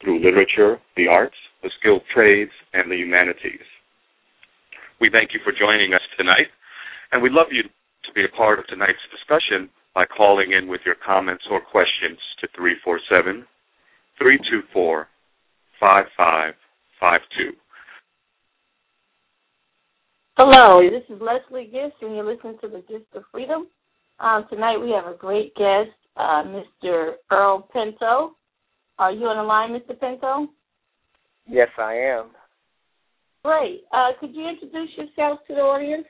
through literature, the arts, the skilled trades, and the humanities. We thank you for joining us tonight, and we'd love you to be a part of tonight's discussion by calling in with your comments or questions to 347 324 5552. Hello, this is Leslie Gist, and you're listening to the Gist of Freedom. Um, tonight we have a great guest, uh, Mr. Earl Pinto. Are you on the line, Mr. Pinto? Yes, I am. Great. Uh, could you introduce yourself to the audience?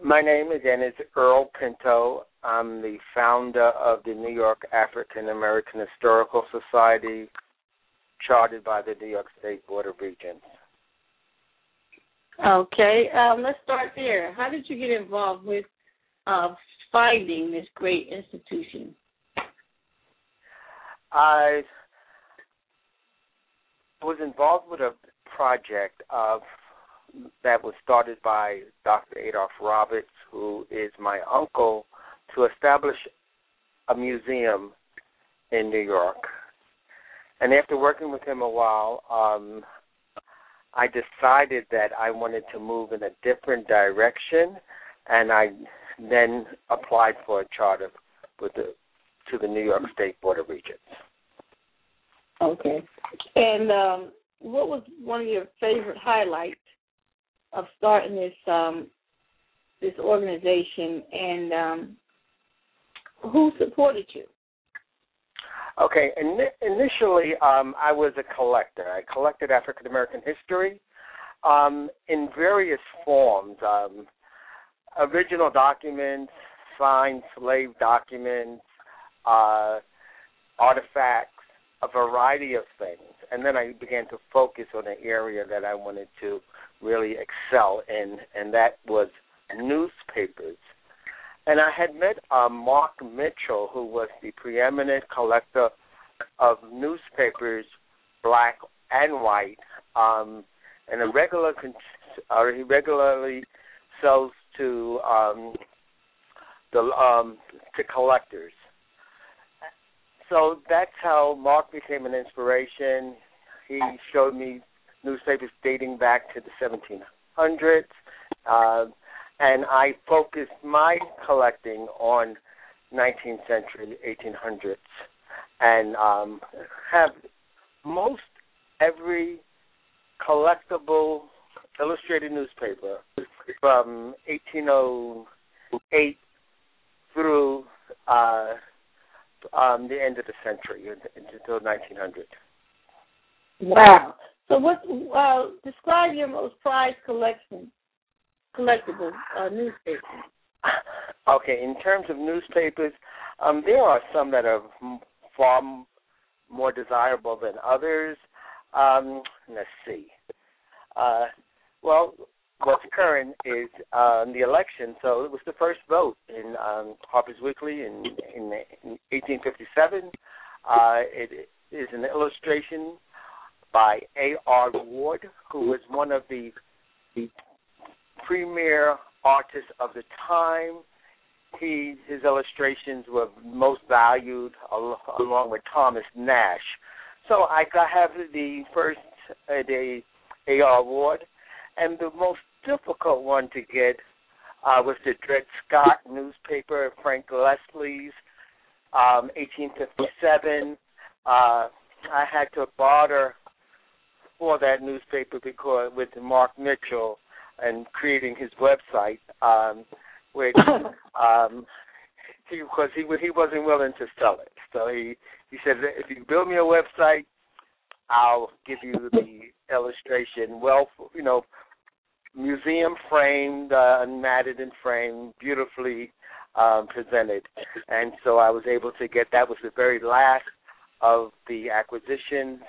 My name again is Earl Pinto. I'm the founder of the New York African American Historical Society, chartered by the New York State Board of Regents. Okay, um, let's start there. How did you get involved with uh, finding this great institution? I was involved with a project of that was started by Dr. Adolf Roberts, who is my uncle, to establish a museum in New York. And after working with him a while, um, I decided that I wanted to move in a different direction, and I then applied for a charter with the to the New York State Board of Regents. Okay. And um, what was one of your favorite highlights of starting this um, this organization, and um, who supported you? Okay, in, initially um, I was a collector. I collected African American history um, in various forms. Um, original documents, signed slave documents, uh, artifacts, a variety of things. And then I began to focus on an area that I wanted to really excel in, and that was newspapers. And I had met uh, Mark Mitchell, who was the preeminent collector of newspapers, black and white, um, and a regular, con- uh, he regularly sells to um, the um, to collectors. So that's how Mark became an inspiration. He showed me newspapers dating back to the 1700s, uh, and I focused my collecting on 19th century, 1800s, and um, have most every collectible illustrated newspaper from 1808 through uh, um, the end of the century until 1900. Wow. So, what? Uh, describe your most prized collection, collectible uh, newspapers. Okay, in terms of newspapers, um, there are some that are far more desirable than others. Um, let's see. Uh, well, what's current is um, the election. So it was the first vote in um, Harper's Weekly in, in, in 1857. Uh, it is an illustration by A.R. Waud, who was one of the, the premier artists of the time. He his illustrations were most valued along with Thomas Nast. So I have the first uh, the A.R. Waud, and the most difficult one to get uh, was the Dred Scott newspaper, Frank Leslie's, um, 1857. Uh, I had to barter for that newspaper because with Mark Mitchell and creating his website, um, which um, he, because he he wasn't willing to sell it. So he he said, if you build me a website, I'll give you the illustration. Well, you know, museum framed, uh, matted and framed, beautifully um, presented. And so I was able to get that was the very last of the acquisitions.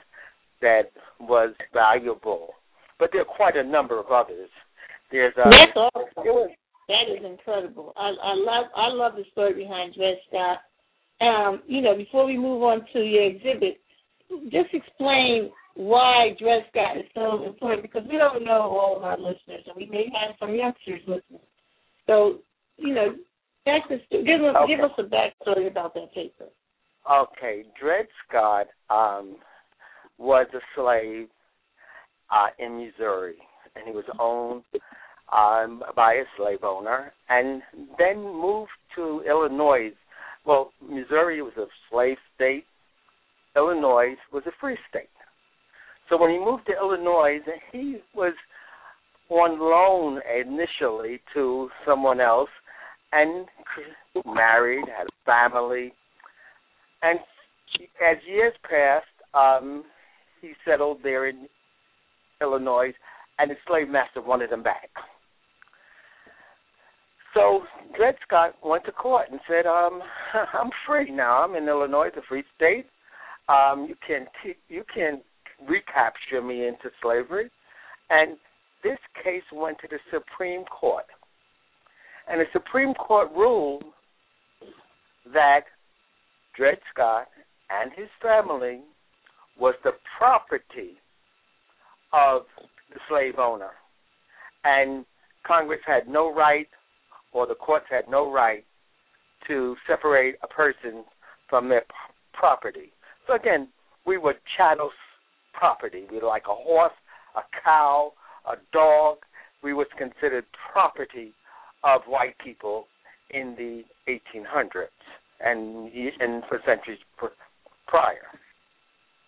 that was valuable. But there are quite a number of others. There's uh, That's awesome. That is incredible. I, I love I love the story behind Dred Scott. Um, you know, before we move on to your exhibit, just explain why Dred Scott is so important because we don't know all of our listeners, and we may have some youngsters listening. So, you know, back to, give us Okay. give us a backstory about that paper. Okay, Dred Scott um, was a slave uh, in Missouri, and he was owned um, by a slave owner, and then moved to Illinois. Well, Missouri was a slave state. Illinois was a free state. So when he moved to Illinois, he was on loan initially to someone else, and married, had a family, and as years passed, um, he settled there in Illinois, and his slave master wanted him back. So Dred Scott went to court and said, um, "I'm free now. I'm in Illinois, the free state. Um, you can t- you can recapture me into slavery." And this case went to the Supreme Court, and the Supreme Court ruled that Dred Scott and his family was the property of the slave owner. And Congress had no right, or the courts had no right, to separate a person from their property. So again, we were chattel property. We were like a horse, a cow, a dog. We was considered property of white people in the 1800s and and for centuries prior.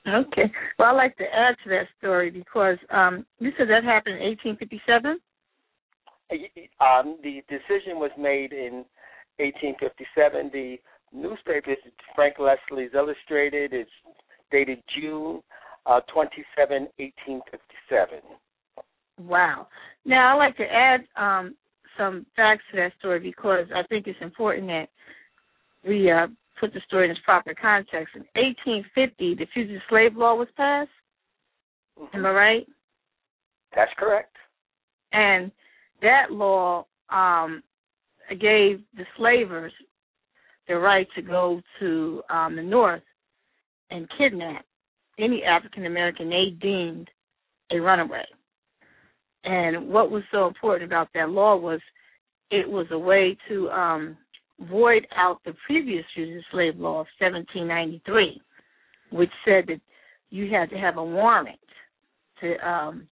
Okay. Well, I'd like to add to that story because um, you said that happened in 1857. Um, the decision was made in 1857. The newspaper is Frank Leslie's Illustrated. It's dated June uh, 27, 1857. Wow. Now, I'd like to add um, some facts to that story because I think it's important that we uh, put the story in its proper context. In 1850, the Fugitive Slave Law was passed. Am I right? That's correct. And that law um, gave the slavers the right to go to um, the North and kidnap any African American they deemed a runaway. And what was so important about that law was it was a way to um, void out the previous fugitive slave law of 1793, which said that you had to have a warrant to um,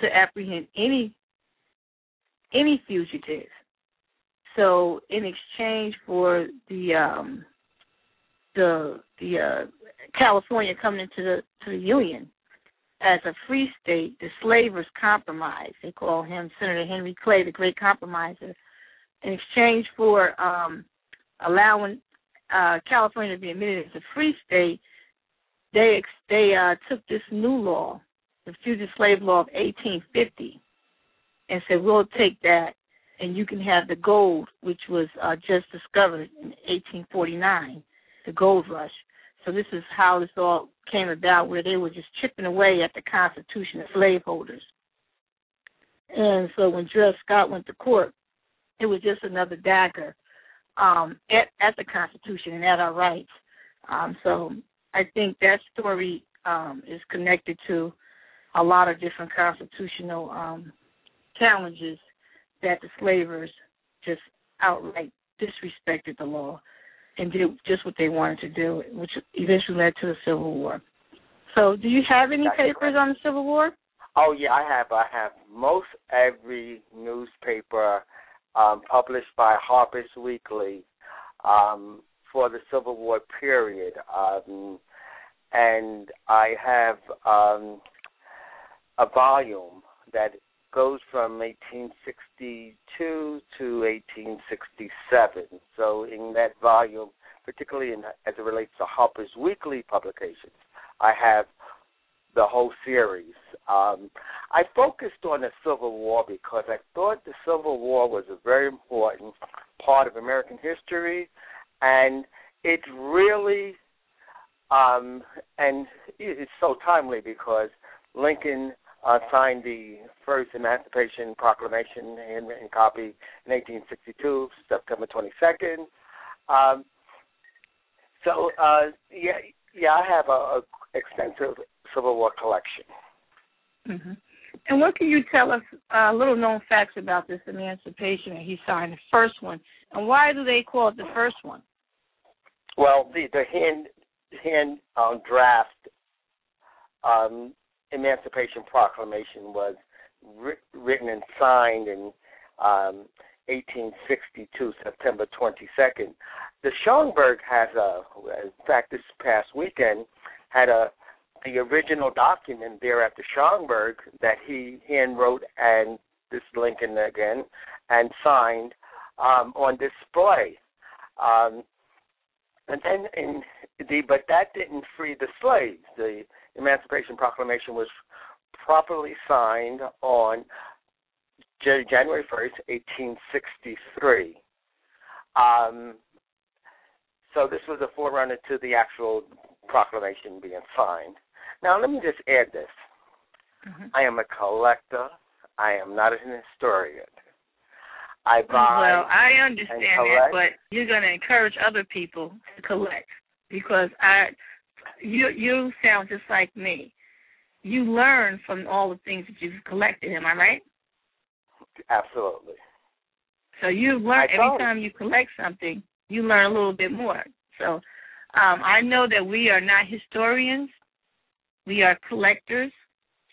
to apprehend any any fugitive. So in exchange for the um, the the uh, California coming into the to the Union as a free state, the slavers compromised. They call him Senator Henry Clay, the Great Compromiser. In exchange for um, allowing uh, California to be admitted as a free state, they they uh, took this new law, the Fugitive Slave Law of 1850, and said we'll take that, and you can have the gold, which was uh, just discovered in 1849, the gold rush. So this is how this all came about, where they were just chipping away at the Constitution of slaveholders. And so when Dred Scott went to court, it was just another dagger um, at, at the Constitution and at our rights. Um, so I think that story um, is connected to a lot of different constitutional um, challenges that the slavers just outright disrespected the law and did just what they wanted to do, which eventually led to the Civil War. So, do you have any That's papers on the Civil War? Oh yeah, I have. I have most every newspaper um, published by Harper's Weekly um, for the Civil War period, um, and I have um, a volume that goes from 1862 to 1867. So in that volume, particularly in, as it relates to Harper's Weekly publications, I have the whole series. Um, I focused on the Civil War because I thought the Civil War was a very important part of American history, and it really Um, and it's so timely because Lincoln uh, signed the first Emancipation Proclamation in written copy in 1862, September 22nd. Um, so uh, yeah, yeah, I have a, a extensive Civil War collection. Mm-hmm. And what can you tell us, uh, little known facts about this emancipation that he signed, the first one, and why do they call it the first one? Well, the the hand hand um, draft um, Emancipation Proclamation was ri- written and signed in um, 1862, September 22nd. The Schomburg has a, in fact, this past weekend had a the original document there at the Schomburg that he hand wrote and this Lincoln again and signed um, on display. Um, and then in the but that didn't free the slaves. The Emancipation Proclamation was properly signed on January 1st, 1863. Um, so this was a forerunner to the actual proclamation being signed. Now, let me just add this. Mm-hmm. I am a collector. I am not an historian. I buy. Well, I understand that, but you're going to encourage other people to collect because I, you, you sound just like me. You learn from all the things that you've collected. Am I right? Absolutely. So you learn every time you collect something, you learn a little bit more. So um, I know that we are not historians, we are collectors,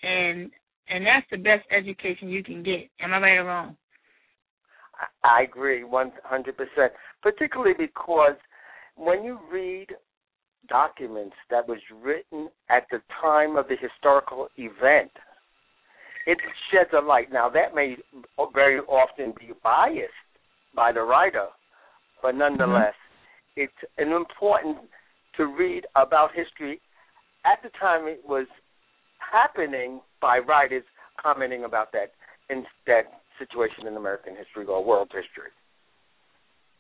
and and that's the best education you can get. Am I right or wrong? I agree, one hundred percent. Particularly because when you read documents that was written at the time of the historical event, it sheds a light. Now that may very often be biased by the writer, but nonetheless, mm-hmm. it's an important to read about history at the time it was happening by writers commenting about that in that situation in American history or world history.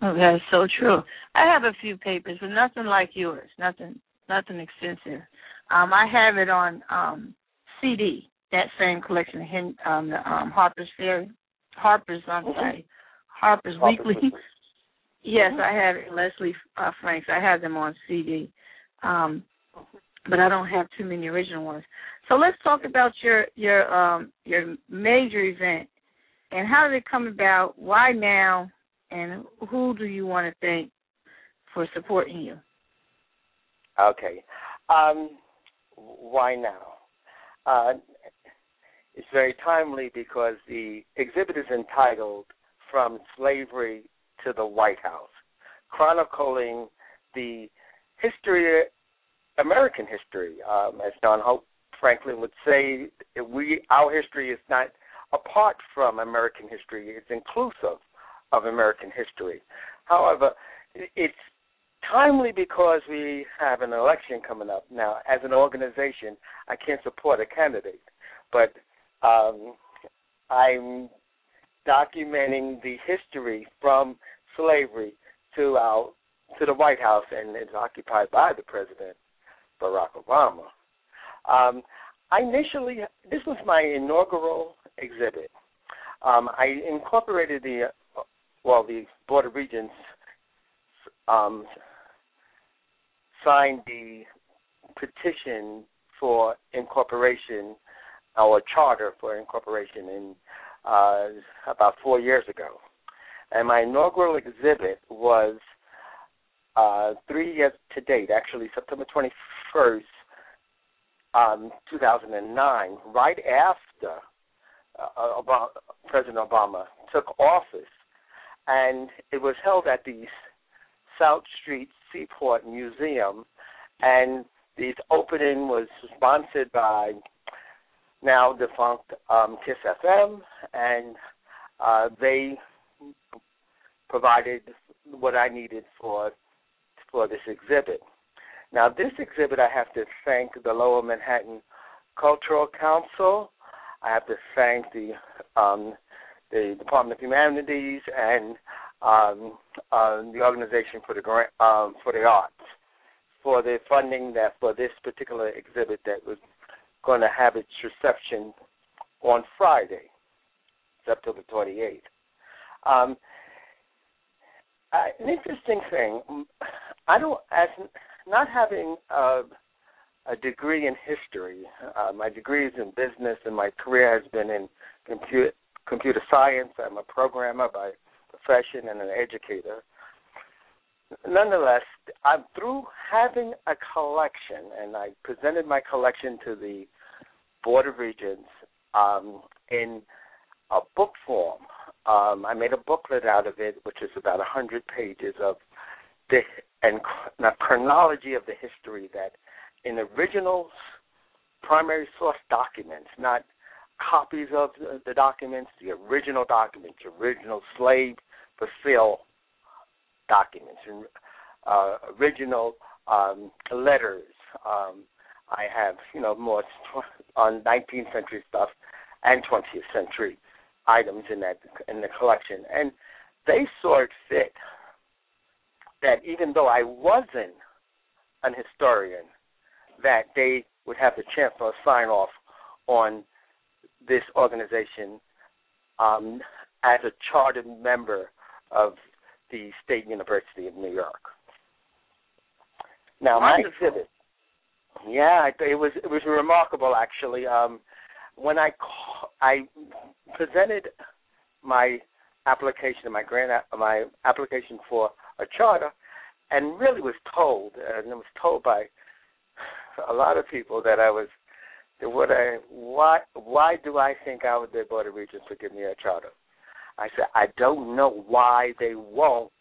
That's so true. I have a few papers, but nothing like yours. Nothing, nothing extensive. Um, I have it on um, CD. That same collection, um, the um, Harper's Ferry, Harper's. I'm mm-hmm. sorry, Harper's, Harper's Weekly. yes, mm-hmm. I have it. Leslie uh, Franks. I have them on CD. Um, but I don't have too many original ones. So let's talk about your your um your major event and how did it come about? Why now? And who do you want to thank for supporting you? Okay, um, why now? Uh, it's very timely because the exhibit is entitled "From Slavery to the White House," chronicling the history American history. Um, as John Hope Franklin would say, we our history is not apart from American history; it's inclusive of American history. However, it's timely because we have an election coming up now. As an organization, I can't support a candidate, but um, I'm documenting the history from slavery to our to the White House, and it's occupied by the president. Barack Obama. Um, I initially, this was my inaugural exhibit. Um, I incorporated the, well, the Board of Regents um, signed the petition for incorporation our charter for incorporation in uh, about four years ago. And my inaugural exhibit was uh, three years to date, actually September 21st, um, 2009, right after uh, Obama, President Obama took office, and it was held at the South Street Seaport Museum, and the opening was sponsored by now defunct um, Kiss FM, and uh, they provided what I needed for for this exhibit. Now, this exhibit, I have to thank the Lower Manhattan Cultural Council. I have to thank the um, the Department of Humanities and um, uh, the Organization for the um, for the Arts for the funding that for this particular exhibit that was going to have its reception on Friday, September 28th. Um, an interesting thing, I don't, as not having a, a degree in history, uh, my degree is in business and my career has been in computer, computer science. I'm a programmer by profession and an educator nonetheless, I'm through having a collection, and I presented my collection to the Board of Regents um, in a book form. Um, I made a booklet out of it, which is about a hundred pages of the and a chronology of the history that in original primary source documents, not copies of the documents, the original documents, original slave for sale documents and uh, original um, letters. Um, I have, you know, more on 19th century stuff and 20th century items in that in the collection, and they saw it fit that even though I wasn't an historian, that they would have the chance to sign off on this organization um, as a chartered member of the State University of New York. Now my exhibit, yeah, it was it was remarkable actually. Um, when I I presented my application, my grant, my application for a charter, and really was told, and it was told by a lot of people that I was that what I why why do I think I would the Board of Regents would give me a charter? I said, I don't know why they won't,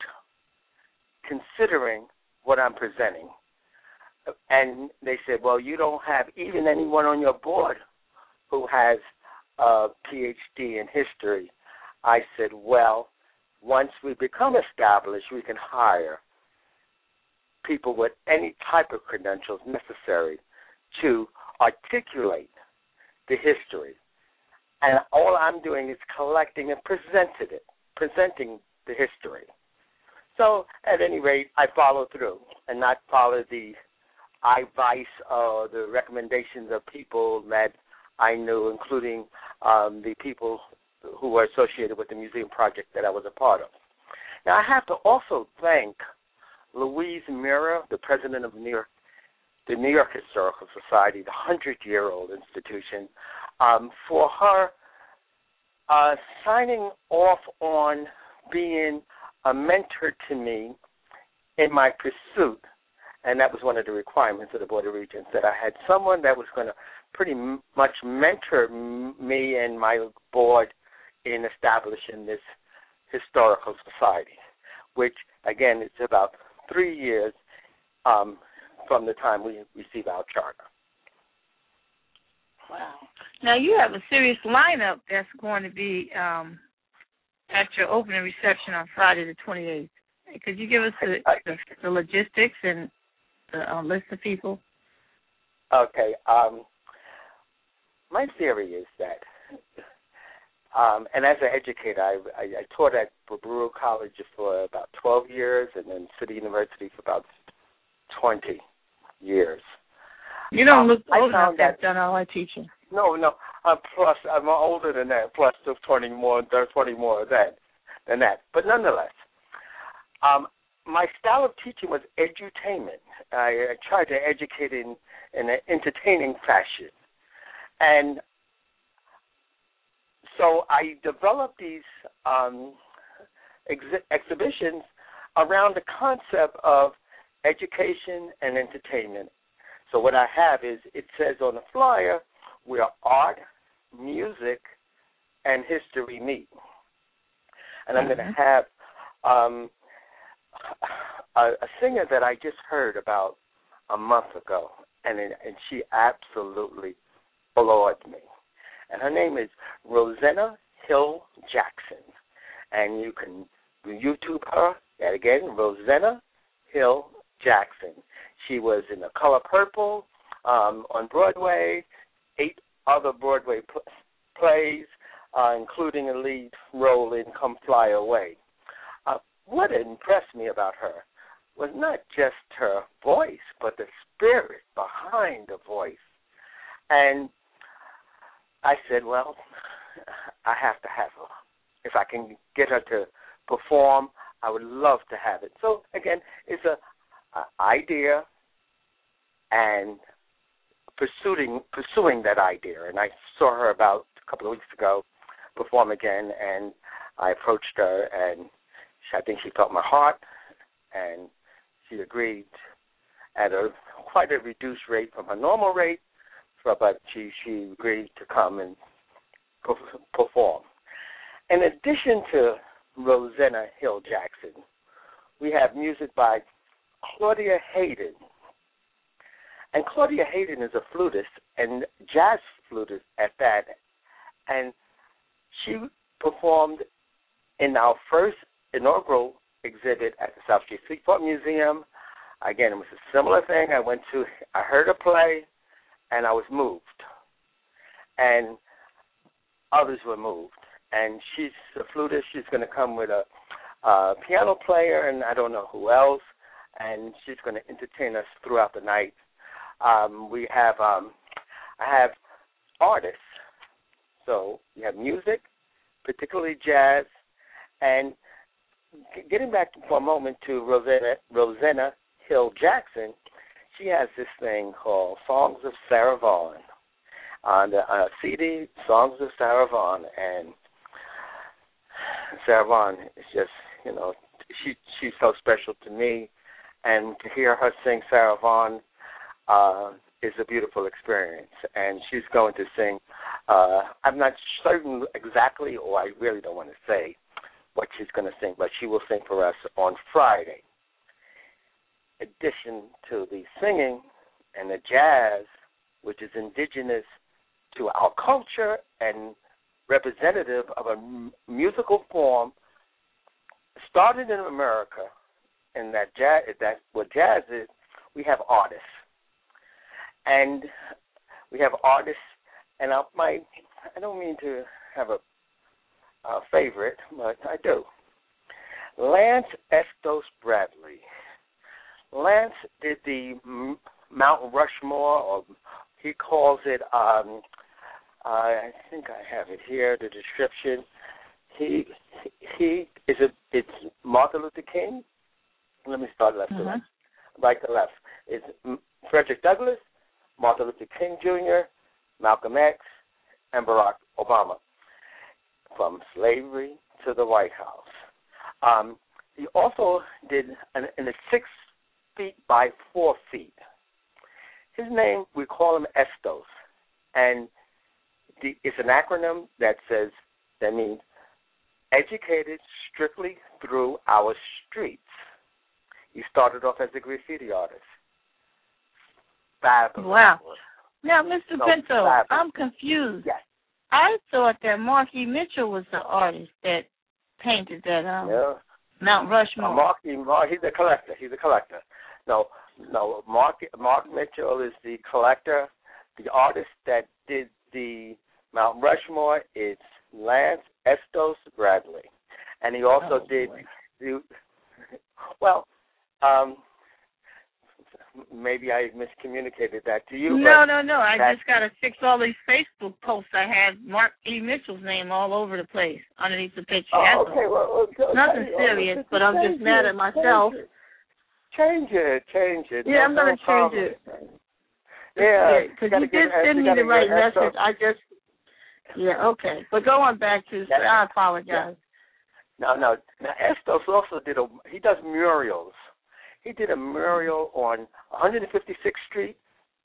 considering what I'm presenting. And they said, Well, you don't have even anyone on your board who has a PhD in history. I said, Well, once we become established, we can hire people with any type of credentials necessary to articulate the history and all I'm doing is collecting and presented it, presenting the history. So at any rate, I follow through and not follow the advice or the recommendations of people that I knew, including um, the people who were associated with the museum project that I was a part of. Now I have to also thank Louise Mirrer, the president of New York, the New York Historical Society, the hundred-year-old institution, um, for her uh, signing off on being a mentor to me in my pursuit, and that was one of the requirements of the Board of Regents, that I had someone that was going to pretty much mentor me and my board in establishing this historical society, which, again, it's about three years um, from the time we receive our charter. Wow. Now you have a serious lineup that's going to be um, at your opening reception on Friday the 28th. Could you give us the, the, the logistics and the um, list of people? Okay. Um, my theory is that, um, and as an educator, I, I, I taught at Brewer College for about 12 years and then City University for about 20 years. You don't um, look old enough to have done all my teaching. No, no. Uh, plus, I'm older than that. Plus, there's 20 more. There's 20 more than than that. But nonetheless, um, my style of teaching was edutainment. I, I tried to educate in in an entertaining fashion, and so I developed these um, ex- exhibitions around the concept of education and entertainment so what I have is it says on the flyer where art, music, and history meet. And I'm mm-hmm. going to have um, a, a singer that I just heard about a month ago, and it, and she absolutely floored me. And her name is Rosena Hill Jackson, and you can YouTube her. And again, Rosena Hill Jackson. She was in The Color Purple um, on Broadway, eight other Broadway pl- plays, uh, including a lead role in Come Fly Away. Uh, what impressed me about her was not just her voice, but the spirit behind the voice. And I said, well, I have to have her. If I can get her to perform, I would love to have it. So again, it's a, a idea and pursuing pursuing that idea. And I saw her about a couple of weeks ago perform again, and I approached her, and she, I think she felt my heart, and she agreed at a quite a reduced rate from her normal rate, but she she agreed to come and perform. In addition to Rosena Hill Jackson, we have music by Claudia Hayden. And Claudia Hayden is a flutist and jazz flutist at that. And she performed in our first inaugural exhibit at the South Street Seaport Museum. Again, it was a similar thing. I went to, I heard a play, and I was moved, and others were moved. And she's a flutist. She's going to come with a, a piano player, and I don't know who else, and she's going to entertain us throughout the night. Um, we have, um, I have artists. So we have music, particularly jazz, and getting back for a moment to Rosena, Rosena Hill Jackson, she has this thing called Songs of Sarah Vaughan on the uh, CD, Songs of Sarah Vaughan, and Sarah Vaughan is just, you know, she she's so special to me, and to hear her sing Sarah Vaughan uh, is a beautiful experience. And she's going to sing. Uh, I'm not certain exactly, or I really don't want to say what she's going to sing, but she will sing for us on Friday. Addition to the singing and the jazz, which is indigenous to our culture and representative of a musical form started in America, and that jazz, that what jazz is, we have artists, and we have artists, and I might, I don't mean to have a uh, favorite, but I do. Lance Estos Bradley. Lance did the Mount Rushmore, or he calls it. Um, I think I have it here. The description. He he is a it's Martin Luther King. Let me start left to right. Right to left. It's Frederick Douglass, Martin Luther King Jr., Malcolm X, and Barack Obama from slavery to the White House. Um, he also did an, in the six feet by four feet. His name, we call him Estos, and the, it's an acronym that says that means educated strictly through our streets. He started off as a graffiti artist. Fabulous. Wow. Now, Mr. So Pinto, fabulous. I'm confused. Yes. I thought that Marky Mitchell was the artist that painted that um, Yeah. Mount Rushmore. Uh, Mark, Mark, he's a collector. He's a collector. No, no. Mark Mark Mitchell is the collector. The artist that did the Mount Rushmore is Lance Estos Bradley, and he also Oh, did the. Well, um, maybe I miscommunicated that to you. no, no, no. I just got to fix all these Facebook posts. I had Mark E. Mitchell's name all over the place underneath the picture. Oh, okay, well, well, okay, Nothing serious, but I'm just mad at myself. Change it, change it. Yeah, No- I'm gonna no change Yeah, because gotta you did send me the right message. I just yeah, okay. But going back to Yeah. I apologize. No, no. Now Estos also did a. He does murals. He did a mural on 156th Street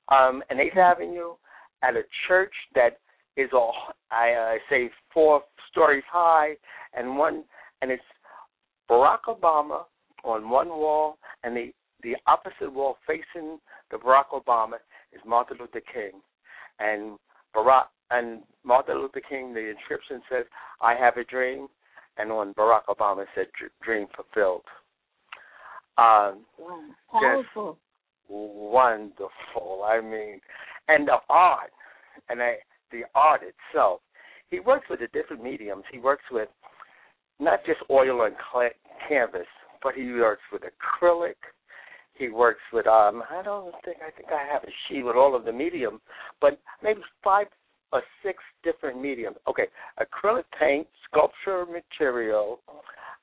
um, and 8th Avenue at a church that is all I uh, say four stories high and one and it's Barack Obama on one wall and the the opposite wall facing the Barack Obama is Martin Luther King and Barack and Martin Luther King the inscription says I have a dream and on Barack Obama it said dream fulfilled. Um, Wow. Powerful. wonderful. I mean, and the art, and I, the art itself. He works with the different mediums. He works with not just oil and canvas, but he works with acrylic. he works with um I don't think I think I have a sheet with all of the medium, but maybe five or six different mediums. Okay, acrylic paint, sculpture material,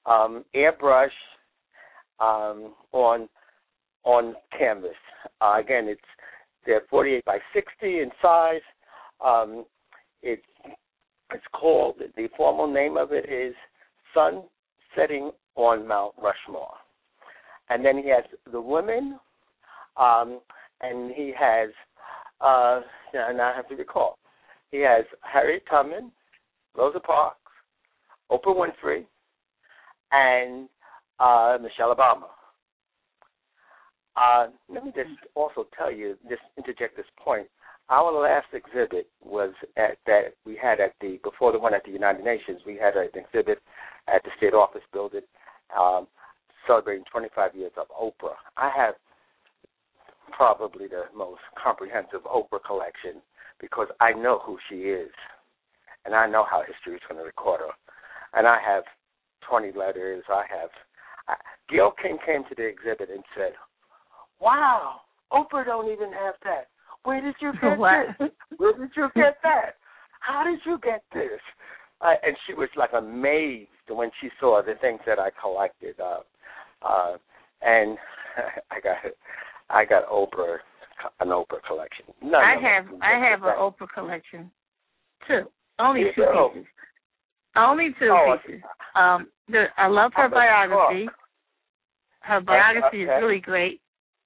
um, airbrush um, on on canvas. Uh, again, it's they're 48 by 60 in size. Um, it's it's called the formal name of it is Sun Setting on Mount Rushmore and then he has the women, um, and he has, uh, and I have to recall, he has Harriet Tubman, Rosa Parks, Oprah Winfrey, and uh, Michelle Obama. Uh, let me just also tell you, just interject this point. Our last exhibit was at that we had at the before the one at the United Nations. We had an exhibit at the State Office Building. Um, celebrating 25 years of Oprah. I have probably the most comprehensive Oprah collection because I know who she is, and I know how history is going to record her. And I have 20 letters. I have. I, Gayle King came to the exhibit and said, "Wow, Oprah don't even have that. Where did you get this? Where did you get that? How did you get this?" Uh, and she was like amazed when she saw the things that I collected. Uh, uh, and I got I got Oprah an Oprah collection. None I have I have an Oprah collection too. Only two pieces. Only two oh, pieces. Um, the, I love her biography. Her biography okay. is really great,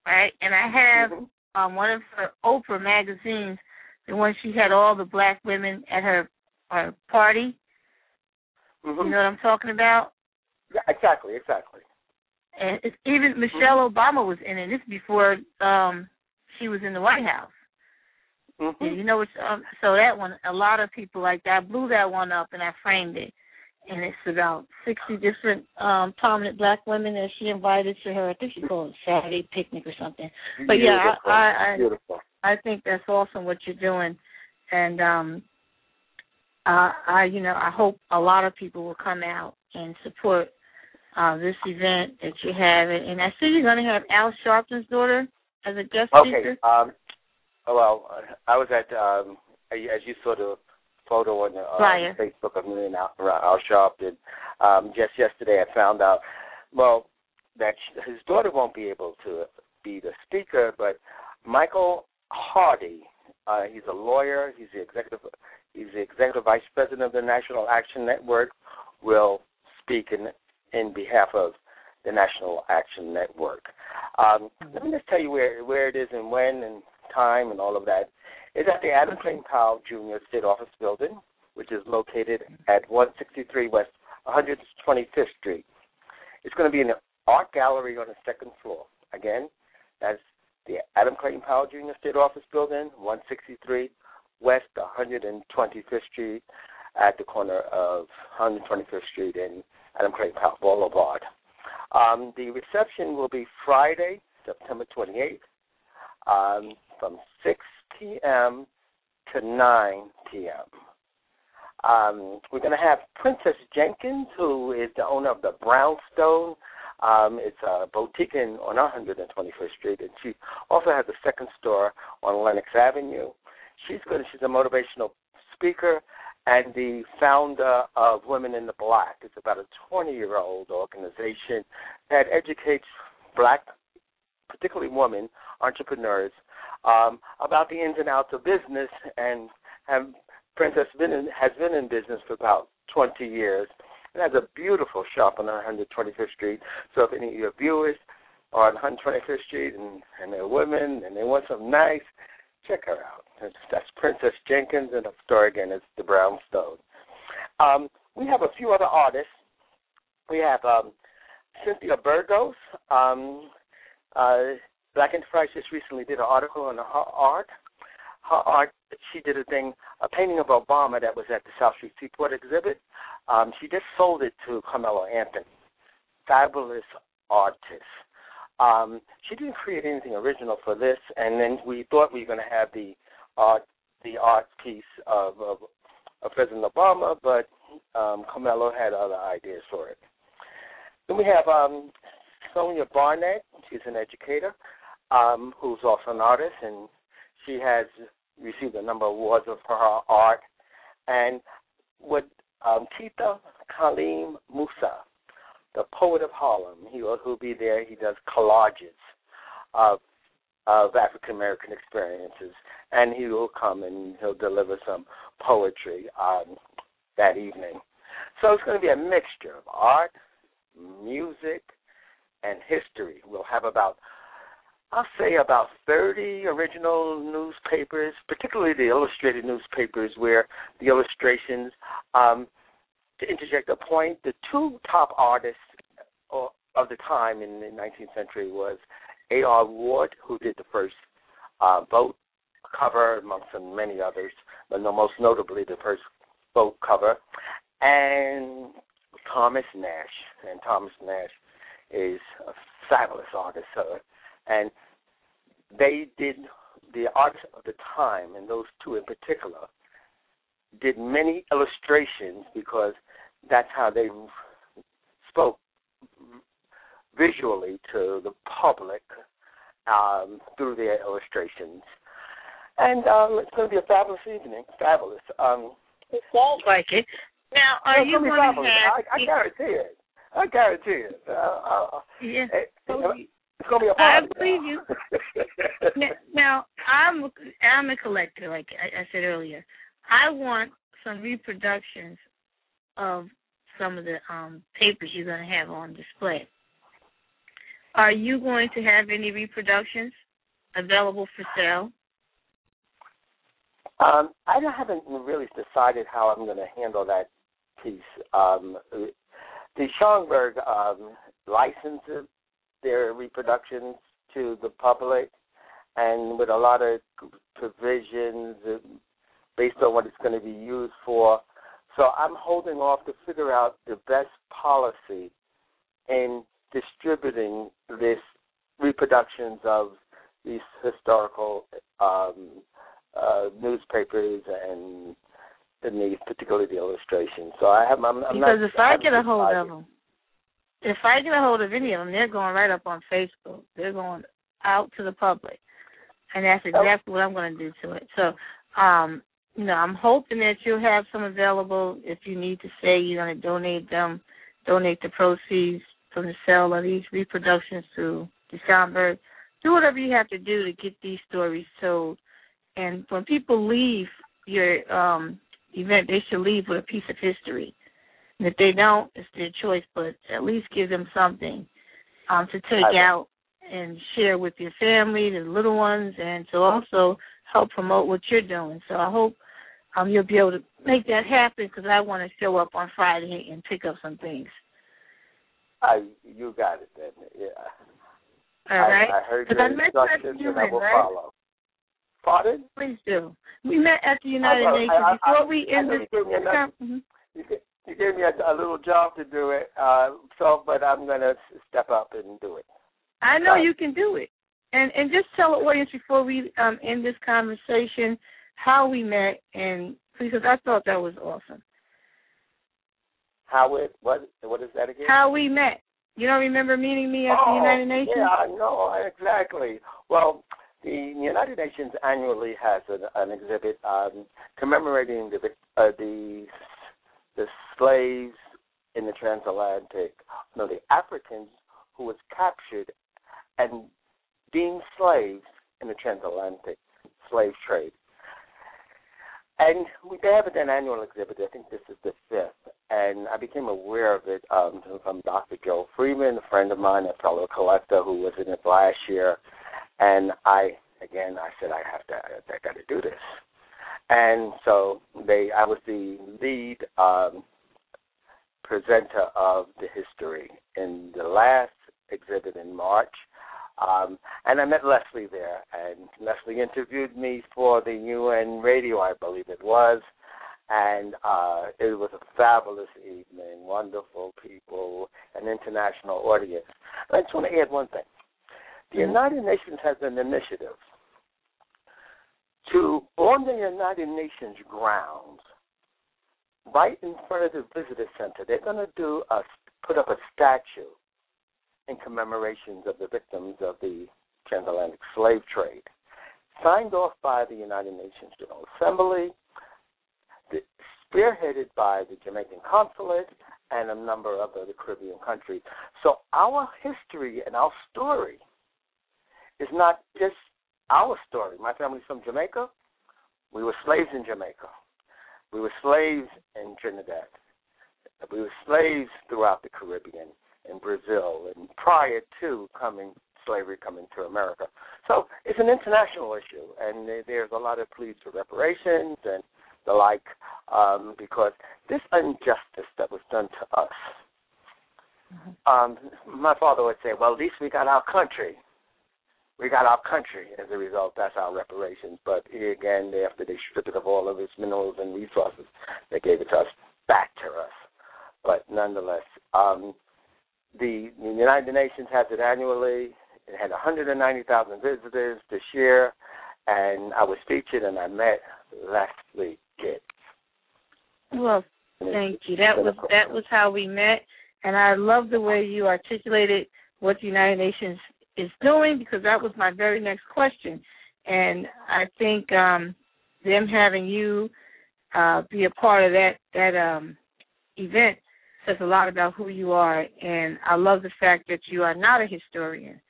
right? And I have mm-hmm. um one of her Oprah magazines, the one she had all the black women at her her party. Mm-hmm. You know what I'm talking about? Yeah, exactly, exactly and it's, even Michelle Obama was in it. This before um she was in the White House. Mm-hmm. And you know, it's, um, so that one, a lot of people like that. I blew that one up and I framed it, and it's about sixty different um prominent black women that she invited to her. I think she called it Saturday picnic or something. But yeah, I I, I I think that's awesome what you're doing, and um, uh, I you know I hope a lot of people will come out and support uh, this event that you have. And I see you're going to have Al Sharpton's daughter as a guest okay. speaker. Um, well, I was at, um, as you saw the photo on the uh, Facebook of me and Al, Al Sharpton. Um, just yesterday, I found out, well, that his daughter won't be able to be the speaker, but Michael Hardy, uh, he's a lawyer. He's the executive. He's the executive vice president of the National Action Network. Will speak in in behalf of the National Action Network. Um, let me just tell you where where it is and when and time and all of that. It's at the Adam Clayton Powell Jr. State Office Building, which is located at 163 West 125th Street. It's going to be an art gallery on the second floor. Again, that's the Adam Clayton Powell Jr. State Office Building, 163 West 125th Street, at the corner of 125th Street and Adam Clayton Powell Boulevard. Um, the reception will be Friday, September 28th, um, from 6 p.m. to 9 p.m. Um, we're going to have Princess Jenkins, who is the owner of the Brownstone. Um, it's a boutique in, on 125th Street, and she also has a second store on Lenox Avenue. She's good. She's a motivational speaker and the founder of Women in the Black. It's about a 20 year old organization that educates black, particularly women, entrepreneurs, um, about the ins and outs of business. And, and Princess been in, has been in business for about 20 years and has a beautiful shop on 125th Street. So if any of your viewers are on 125th Street and, and they're women and they want something nice, check her out. That's, that's Princess Jenkins, and the story again is The Brownstone. Um, we have a few other artists. We have um, Cynthia Burgos. Um, uh, Black Enterprise just recently did an article on her art. Her art, she did a thing, a painting of Obama that was at the South Street Seaport exhibit. Um, she just sold it to Carmelo Anthony. Fabulous artist. Um, she didn't create anything original for this, and then we thought we were going to have the art, the art piece of, of, of President Obama, but um, Carmelo had other ideas for it. Then we have um, Sonia Barnett. She's an educator um, who's also an artist, and she has received a number of awards for her art. And with um, Tita Khalim Musa, the poet of Harlem, he will who'll be there. He does collages of of African American experiences, and he will come and he'll deliver some poetry um, that evening. So it's going to be a mixture of art, music, and history. We'll have about I'll say about 30 original newspapers, particularly the illustrated newspapers, where the illustrations, um, to interject a point, the two top artists of the time in the 19th century was A.R. Waud, who did the first uh, boat cover, amongst many others, but no, most notably the first boat cover, and Thomas Nast. And Thomas Nast is a fabulous artist. Uh, and they did, the artists of the time, and those two in particular, did many illustrations because that's how they spoke visually to the public um, through their illustrations. And um, it's going to be a fabulous evening. Fabulous. Um, it sounds like it. Now, are you going to have? I, I guarantee it. I guarantee it. Uh, uh, yeah. It, it's going to be a party. I believe you. now, now, I'm I'm a collector, like I, I said earlier. I want some reproductions of some of the um papers you're going to have on display. Are you going to have any reproductions available for sale? Um, I haven't really decided how I'm going to handle that piece. Um, the Schomburg um, licenses their reproductions to the public, and with a lot of provisions based on what it's going to be used for. So I'm holding off to figure out the best policy in distributing this reproductions of these historical um, uh, newspapers and the needs, particularly the illustrations. So I have. I'm, I'm because not, if I, I get a hold of them, if I get a hold of any of them, they're going right up on Facebook. They're going out to the public, and that's oh. exactly what I'm going to do to it. So, um, you know, I'm hoping that you'll have some available. If you need to say you're going to donate them, donate the proceeds from the sale of these reproductions to the Schomburg. Do whatever you have to do to get these stories told. And when people leave your um, event, they should leave with a piece of history. And if they don't, it's their choice, but at least give them something um, to take out and share with your family, the little ones, and to also help promote what you're doing. So I hope um, you'll be able to make that happen because I want to show up on Friday and pick up some things. I, you got it then. Yeah. All right. I, I heard your instructions and I will right? follow. Pardon? Please do. We met at the United I, Nations I, before we ended. Mm-hmm. You, you gave me a, a little job to do it, uh, so but I'm gonna step up and do it. I know you can do it, and and just tell the audience before we um, end this conversation how we met, and because I thought that was awesome. How it what what is that again? How we met. You don't remember meeting me at oh, the United Nations? Yeah, I know exactly. Well, the United Nations annually has an, an exhibit um, commemorating the uh, the the slaves in the transatlantic, no, the Africans who was captured and being slaves in the transatlantic slave trade. And we, have an annual exhibit. I think this is the fifth, and I became aware of it um, from Dr. Joe Freeman, a friend of mine, a fellow collector who was in it last year. And I, again, I said I have to, I got to do this. And so they, I was the lead um, presenter of the history in the last exhibit in March. Um, and I met Leslie there, and Leslie interviewed me for the UN radio, I believe it was, and uh, it was a fabulous evening, wonderful people, an international audience. I just want to add one thing. The mm-hmm. United Nations has an initiative to, on the United Nations grounds, right in front of the visitor center, they're going to do a put up a statue in commemorations of the victims of the transatlantic slave trade, signed off by the United Nations General Assembly, spearheaded by the Jamaican consulate and a number of other Caribbean countries. So our history and our story is not just our story. My family's from Jamaica. We were slaves in Jamaica. We were slaves in Trinidad. We were slaves throughout the Caribbean, in Brazil, and prior to coming slavery coming to America. So it's an international issue, and there's a lot of pleas for reparations and the like, um, because this injustice that was done to us. Mm-hmm. Um, my father would say, "Well, at least we got our country. We got our country as a result. That's our reparations." But here again, after they stripped it of all of its minerals and resources, they gave it to us back to us. But nonetheless, um, the, the United Nations has it annually. It had 190,000 visitors this year, and I was featured and I met Leslie Gibbs. Well, thank you. That was that was how we met, and I love the way you articulated what the United Nations is doing because that was my very next question, and I think um, them having you uh, be a part of that that um, event says a lot about who you are, and I love the fact that you are not a historian,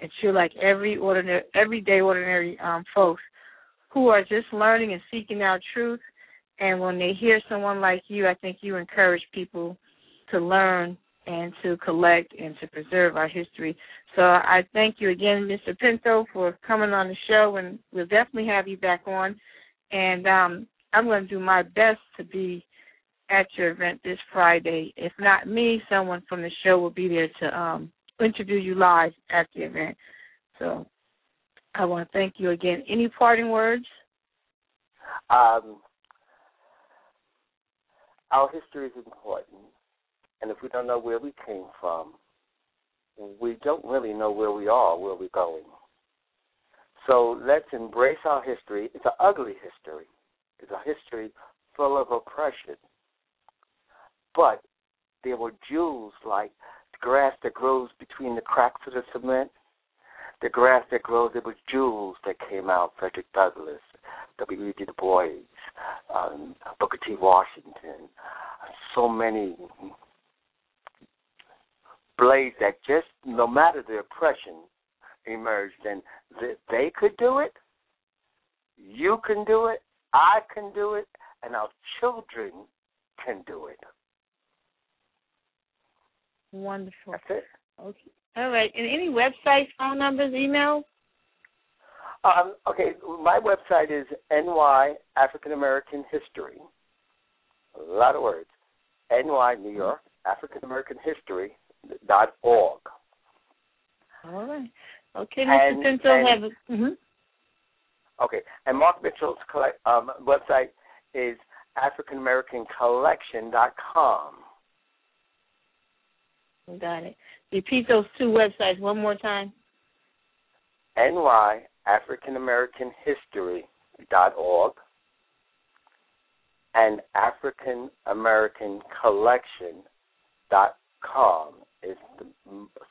that you're like every ordinary, everyday ordinary um, folks who are just learning and seeking out truth. And when they hear someone like you, I think you encourage people to learn and to collect and to preserve our history. So I thank you again, Mr. Pinto, for coming on the show, and we'll definitely have you back on. And um, I'm going to do my best to be at your event this Friday. If not me, someone from the show will be there to um, interview you live at the event. So I want to thank you again. Any parting words? Um, our history is important, and if we don't know where we came from, we don't really know where we are, where we're going. So let's embrace our history. It's an ugly history. It's a history full of oppression. But there were jewels like the grass that grows between the cracks of the cement, the grass that grows, there was jewels that came out, Frederick Douglass, W. E. Du Bois, um, Booker T. Washington, so many blades that just, no matter the oppression, emerged. And th- they could do it, you can do it, I can do it, and our children can do it. Wonderful. That's it. Okay. All right. And any websites, phone numbers, emails? Um, okay, my website is NY African American History. A lot of words. NY New York African American History dot org. All right. Okay, Mr. And, Pinto, and, have a, mm-hmm. Okay, and Mark Mitchell's collect, um, website is African American Collection dot com. Got it. Repeat those two websites one more time. NY African American History dot org and African American Collection dot com is the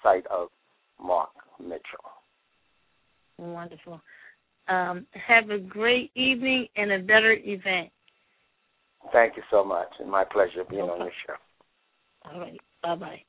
site of Mark Mitchell. Wonderful. Um, have a great evening and a better event. Thank you so much, and my pleasure being on the show. All right. Bye bye.